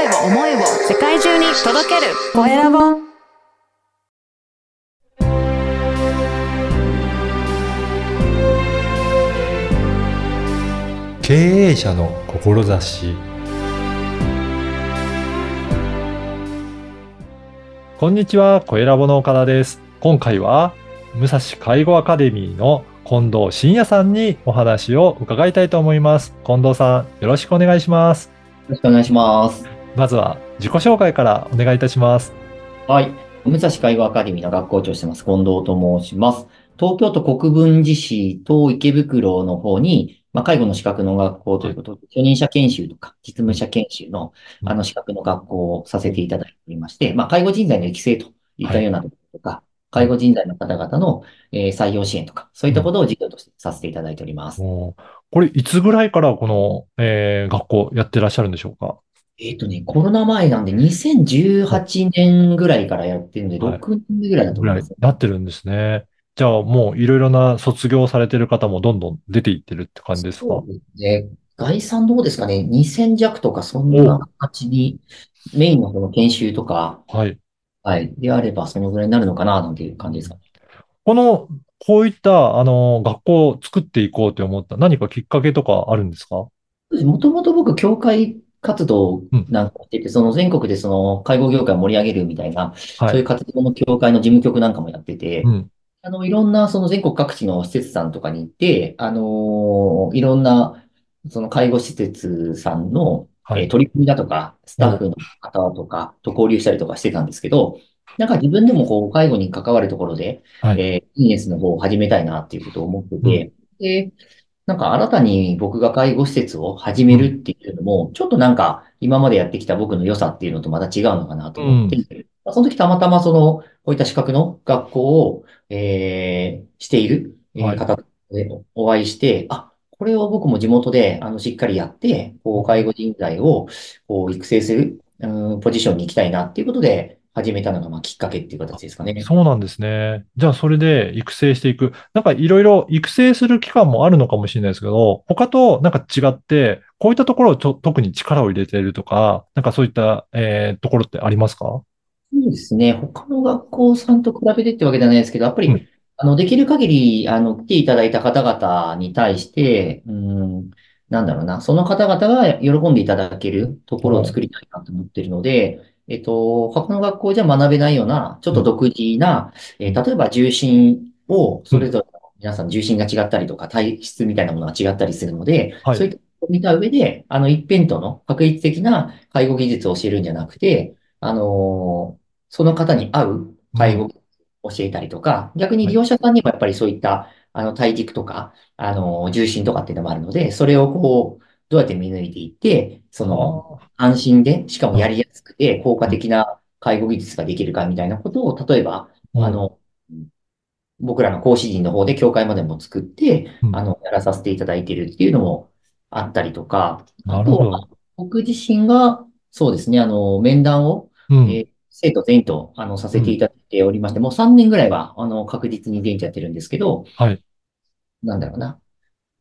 声を思いを世界中に届けるコエラボ経営者の志こんにちは、コエラボの岡田です。今回は、武蔵介護アカデミーの近藤真也さんにお話を伺いたいと思います。近藤さん、よろしくお願いします。よろしくお願いします。まずは自己紹介からお願いいたします。はい。武蔵介護アカデミーの学校長をしてます、近藤と申します。東京都国分寺市と池袋の方に、まあ、介護の資格の学校ということで、初任者研修とか実務者研修のうんあの資格の学校をさせていただいておりまして、まあ、介護人材の育成といったようなところとか、介護人材の方々の、えー採用支援とか、そういったことを事業としてさせていただいております。もうこれ、いつぐらいからこの、えー学校やってらっしゃるんでしょうか？えっとね、コロナ前なんで、2018年ぐらいからやってるんで、はい6年目ぐらいだと思います。なってるんですね。じゃあもういろいろな卒業されてる方もどんどん出ていってるって感じですか？そうですね。概算どうですかね ?2000 弱とかそんな形に、メインのその研修とか、はい。はい、であればそのぐらいになるのかな、なんていう感じですかね。この、こういった、あの、学校を作っていこうと思った何かきっかけとかあるんですか？もともと僕、教会活動なんかしてて、その全国でその介護業界を盛り上げるみたいな、はい。そういう活動の教会の事務局なんかもやってて、うん。あの、いろんなその全国各地の施設さんとかに行って、あのいろんなその介護施設さんのはい。えー取り組みだとか、スタッフの方とかと交流したりとかしてたんですけど、なんか自分でもこう、介護に関わるところで、はい。えービジネスの方を始めたいなっていうことを思ってて、で、なんか新たに僕が介護施設を始めるっていうのも、ちょっとなんか今までやってきた僕の良さっていうのとまた違うのかなと思って、まあその時たまたまその、こういった資格の学校を、えーしている、方でお会いして、あ、これを僕も地元で、あの、しっかりやって、こう、介護人材を、こう、育成する、うん、ポジションに行きたいなっていうことで、始めたのが、まあ、きっかけっていう形ですかね。そうなんですね。じゃあ、それで育成していく。なんかいろいろ育成する期間もあるのかもしれないですけど、他となんか違って、こういったところをちょ特に力を入れているとか、なんかそういった、えーところってありますか？そうですね。他の学校さんと比べてってわけじゃないですけど、やっぱり、うんあの、できる限り、あの、来ていただいた方々に対して、うん、なんだろうな、その方々が喜んでいただけるところを作りたいなと思ってるので、えっと、他の学校じゃ学べないような、ちょっと独自な、えー例えば重心を、それぞれの皆さん重心が違ったりとか、体質みたいなものが違ったりするので、はい。そういったことを見た上で、あの、一辺倒の確率的な介護技術を教えるんじゃなくて、あのーその方に合う介護を教えたりとか、逆に利用者さんにもやっぱりそういった、あの、体軸とか、あのー重心とかっていうのもあるので、それをこう、どうやって見抜いていって、その、安心で、しかもやりやすくて、効果的な介護技術ができるかみたいなことを、例えば、うん。あの、僕らの講師陣の方で協会までも作って、うん。あの、やらさせていただいているっていうのもあったりとか、あとは、僕自身が、そうですね、あの、面談を、うん。えー生徒全員と、あの、させていただいておりまして、もう3年ぐらいは、あの、確実に全員とやってるんですけど、はい。なんだろうな。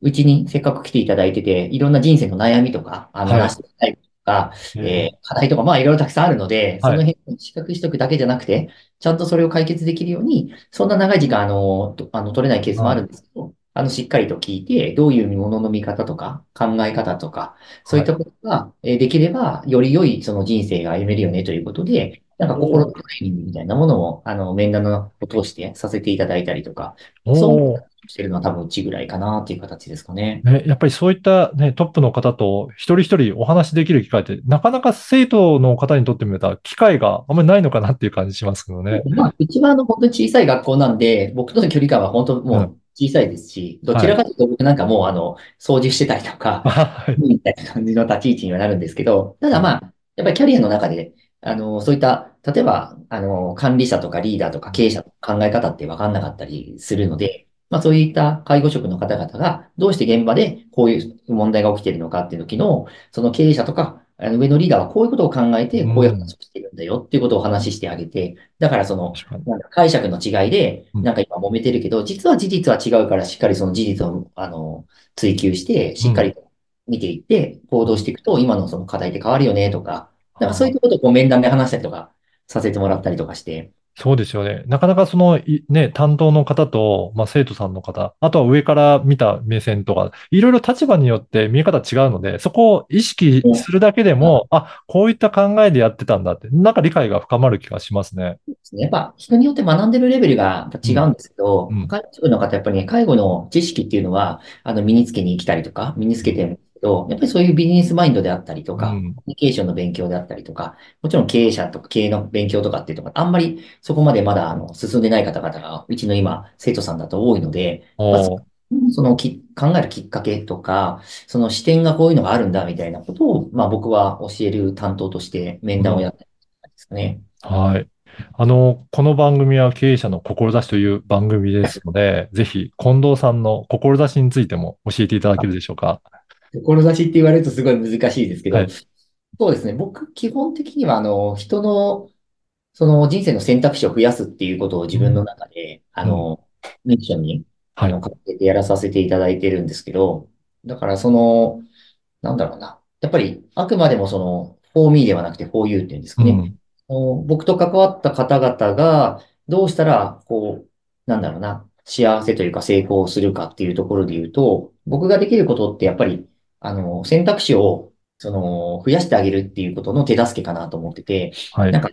うちにせっかく来ていただいてて、いろんな人生の悩みとか、あの、はい。話してみたいとか、ええー課題とか、まあいろいろたくさんあるので、そはい。の辺を資格取得だけじゃなくて、ちゃんとそれを解決できるように、そんな長い時間、あの、とあの取れないケースもあるんですけど、あの、しっかりと聞いて、どういうものの見方とか、考え方とか、そういったことが、えーできれば、より良いその人生が歩めるよねということで、なんか心のトレーニングみたいなものを、あの、面談のを通してさせていただいたりとか、おそうーしてるのは多分うちぐらいかなっていう形ですかね。ね、やっぱりそういったね、トップの方と一人一人お話しできる機会って、なかなか生徒の方にとってみたら機会があんまりないのかなっていう感じしますけどね。まあ、うちはあの本当に小さい学校なんで、僕との距離感は本当もう小さいですし、どちらかというと僕なんかもうあの、掃除してたりとか、はい。みたいな感じの立ち位置にはなるんですけど、ただまあ、やっぱりキャリアの中で、あの、そういった、例えば、あの、管理者とかリーダーとか経営者の考え方って分かんなかったりするので、まあそういった介護職の方々がどうして現場でこういう問題が起きているのかっていう時の、その経営者とか、上のリーダーはこういうことを考えて、こういう話をしてるんだよっていうことをお話ししてあげて、だからその。なんか解釈の違いで、うん。なんか今揉めてるけど、実は事実は違うから、しっかりその事実を、あの、追求して、しっかりと見ていって、行動していくと、今のその課題って変わるよね、とか、なんかそういったことをこう面談で話したりとかさせてもらったりとかして、そうですよね。なかなかその、いね、担当の方と、まあ、生徒さんの方、あとは上から見た目線とか、いろいろ立場によって見え方違うので、そこを意識するだけでも、あ、こういった考えでやってたんだって、なんか理解が深まる気がしますね。ですね。やっぱ人によって学んでるレベルが違うんですけど、うんうん介護職の方やっぱりね、介護の知識っていうのは、あの、身につけに来たりとか、身につけてけど、やっぱりそういうビジネスマインドであったりとか、うんコミュニケーションの勉強であったりとか、もちろん経営者とか経営の勉強とかっていうとか、あんまりそこまでまだあの進んでない方々が、うちの今、生徒さんだと多いので、そのき考えるきっかけとか、その視点がこういうのがあるんだみたいなことを、まあ僕は教える担当として面談をやってるんですかね。はい。あの、この番組は経営者の志という番組ですので、ぜひ、近藤さんの志についても教えていただけるでしょうか。志って言われるとすごい難しいですけど、はいそうですね。僕、基本的には、あの、人の、その人生の選択肢を増やすっていうことを自分の中で、あの、ミッションに、あはいの、。かけてやらさせていただいてるんですけど、だからその、なんだろうな。やっぱり、あくまでもその、for me ではなくて for you っていうんですかね。うん。お僕と関わった方々が、どうしたら、こう、なんだろうな、幸せというか成功するかっていうところで言うと、僕ができることってやっぱり、あの、選択肢を、その、増やしてあげるっていうことの手助けかなと思ってて、はい。なん。か、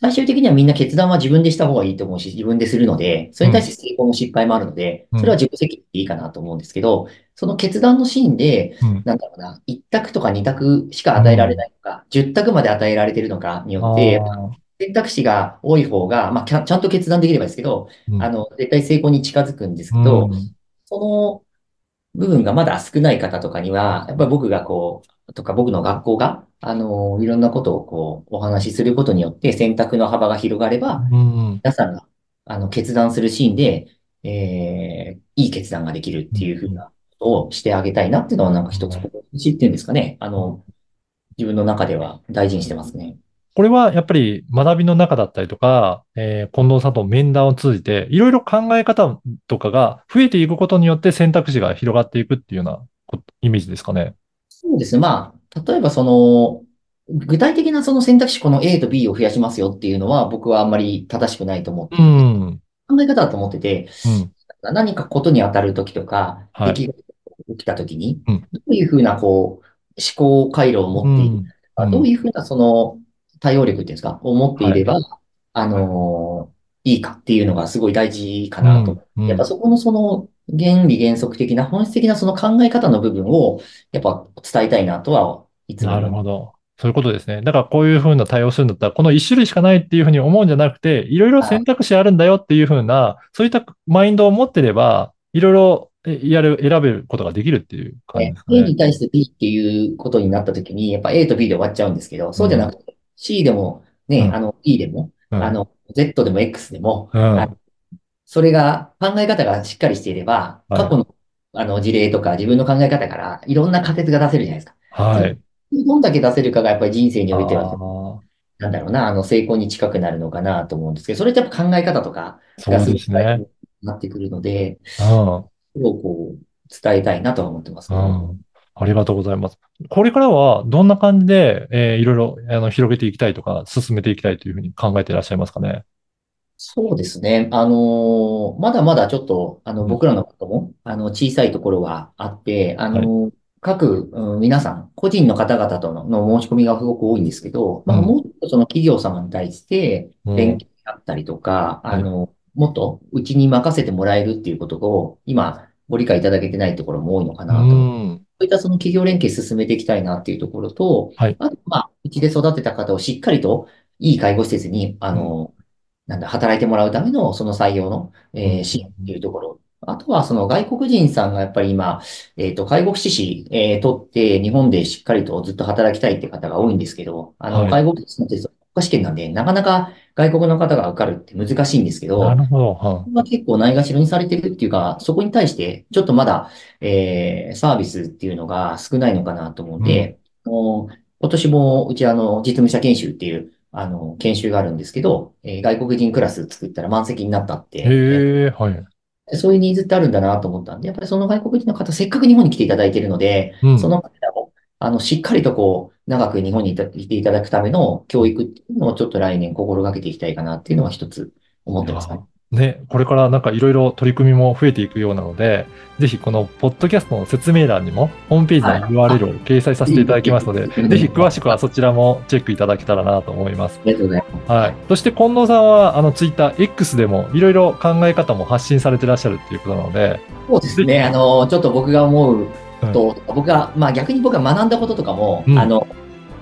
最終的にはみんな決断は自分でした方がいいと思うし、自分でするので、それに対して成功も失敗もあるので、うん。それは自己責任でいいかなと思うんですけど、その決断のシーンで、うん。なんだろうな、1択とか2択しか与えられないのか、10択まで与えられてるのかによって、あ選択肢が多い方が、まあ、ちゃんと決断できればですけど、ーあの、絶対成功に近づくんですけうんど、うん。その部分がまだ少ない方とかには、やっぱり僕がこう、とか僕の学校が、あの、いろんなことをこう、お話しすることによって選択の幅が広がれば、うん皆さんが、あの、決断するシーンで、えー、いい決断ができるっていうふうなことをしてあげたいなっていうのは、なんか一つ、志っていうんですかね。あの、自分の中では大事にしてますね。これはやっぱり学びの中だったりとか、えー近藤さんと面談を通じて、いろいろ考え方とかが増えていくことによって選択肢が広がっていくっていうようなこイメージですかね。そうですね。まあ、例えばその、具体的なその選択肢、この A と B を増やしますよっていうのは、僕はあんまり正しくないと思って、うん。考え方だと思ってて、うん。何かことに当たるときとか、はい出来事が起きたときに、うんどういうふうなこう、思考回路を持っているか、うんどういうふうなその対応力っていうんですか、を持っていれば、あのーいいかっていうのがすごい大事かなと。うんやっぱそこのその原理原則的な本質的なその考え方の部分をやっぱ伝えたいなとはいつもなるほど。そういうことですね。だからこういうふうな対応するんだったら、この一種類しかないっていうふうに思うんじゃなくて、いろいろ選択肢あるんだよっていうふうな、そういったマインドを持ってれば、いろいろえやる、選べることができるっていう感じねですか A ね。に対して B っていうことになったときに、やっぱ A と B で終わっちゃうんですけど、そうじゃなくて C でもね、うんあの E でも、うんあの Z でも X でも、うんあそれが考え方がしっかりしていれば、はい過去のあの事例とか自分の考え方からいろんな仮説が出せるじゃないですか。はい。どんだけ出せるかがやっぱり人生においては、なんだろうな、あの成功に近くなるのかなと思うんですけど、それってやっぱ考え方とかがすごくなってくるので、うん。それをこう伝えたいなとは思ってますね。うん。ありがとうございます。これからはどんな感じで、えーいろいろあの広げていきたいとか、進めていきたいというふうに考えていらっしゃいますかね？そうですね。あのーまだまだちょっと、あの、うん僕らのことも、あの、小さいところはあって、あのー各、うん皆さん、個人の方々とのの申し込みがすごく多いんですけど、まあ、うんもっとその企業様に対して、うん勉強だったりとか、はいあの、もっとうちに任せてもらえるっていうことを、今、ご理解いただけてないところも多いのかなと。そういったその企業連携進めていきたいなっていうところと、はい。あと、まあ、うちで育てた方をしっかりといい介護施設に、あの、なんだ、働いてもらうためのその採用の、えうん。ー支援っていうところ。あとは、その外国人さんがやっぱり今、えっと、介護福祉士、えー取って、日本でしっかりとずっと働きたいって方が多いんですけど、あの、はい。介護福祉士のテスト、国家試験なんで、なかなか外国の方が受かるって難しいんですけど、なるほど。はこれは結構ないがしろにされてるっていうか、そこに対して、ちょっとまだ、えーサービスっていうのが少ないのかなと思うので、あの今年もうちあの、実務者研修っていう、あの、研修があるんですけど、えー外国人クラス作ったら満席になったって、い。へえ、はい。そういうニーズってあるんだなと思ったんで、やっぱりその外国人の方、せっかく日本に来ていただいているので、うんその方を、あの、しっかりとこう、長く日本にいたいていただくための教育っていうのをちょっと来年心がけていきたいかなっていうのは一つ思ってますね。ね、これからなんかいろいろ取り組みも増えていくようなので、ぜひこのポッドキャストの説明欄にもホームページの URL を掲載させていただきますので、はいぜひ詳しくはそちらもチェックいただけたらなと思います。ありがとうございます。はい。そして近藤さんはあのツイッター X でもいろいろ考え方も発信されてらっしゃるっていうことなので、そうですね。あの、ちょっと僕が思うこと、僕が、まあ逆に僕が学んだこととかも、うんあの、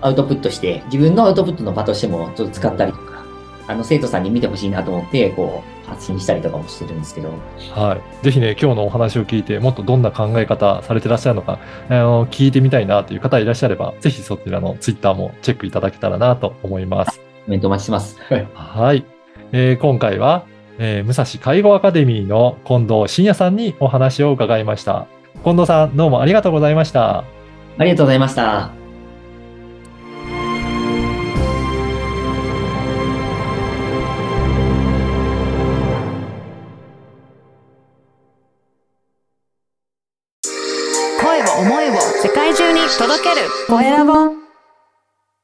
アウトプットして、自分のアウトプットの場としてもちょっと使ったりとか、あの、生徒さんに見てほしいなと思って、こう、発信したりとかもしてるんですけど、はい。ぜひね、今日のお話を聞いて、もっとどんな考え方されてらっしゃるのか、あの、聞いてみたいなという方いらっしゃれば、ぜひそちらのツイッターもチェックいただけたらなと思います。コメントお待ちしてます。はい。えー今回は、えー武蔵介護アカデミーの近藤真也さんにお話を伺いました。近藤さん、どうもありがとうございました。ありがとうございました。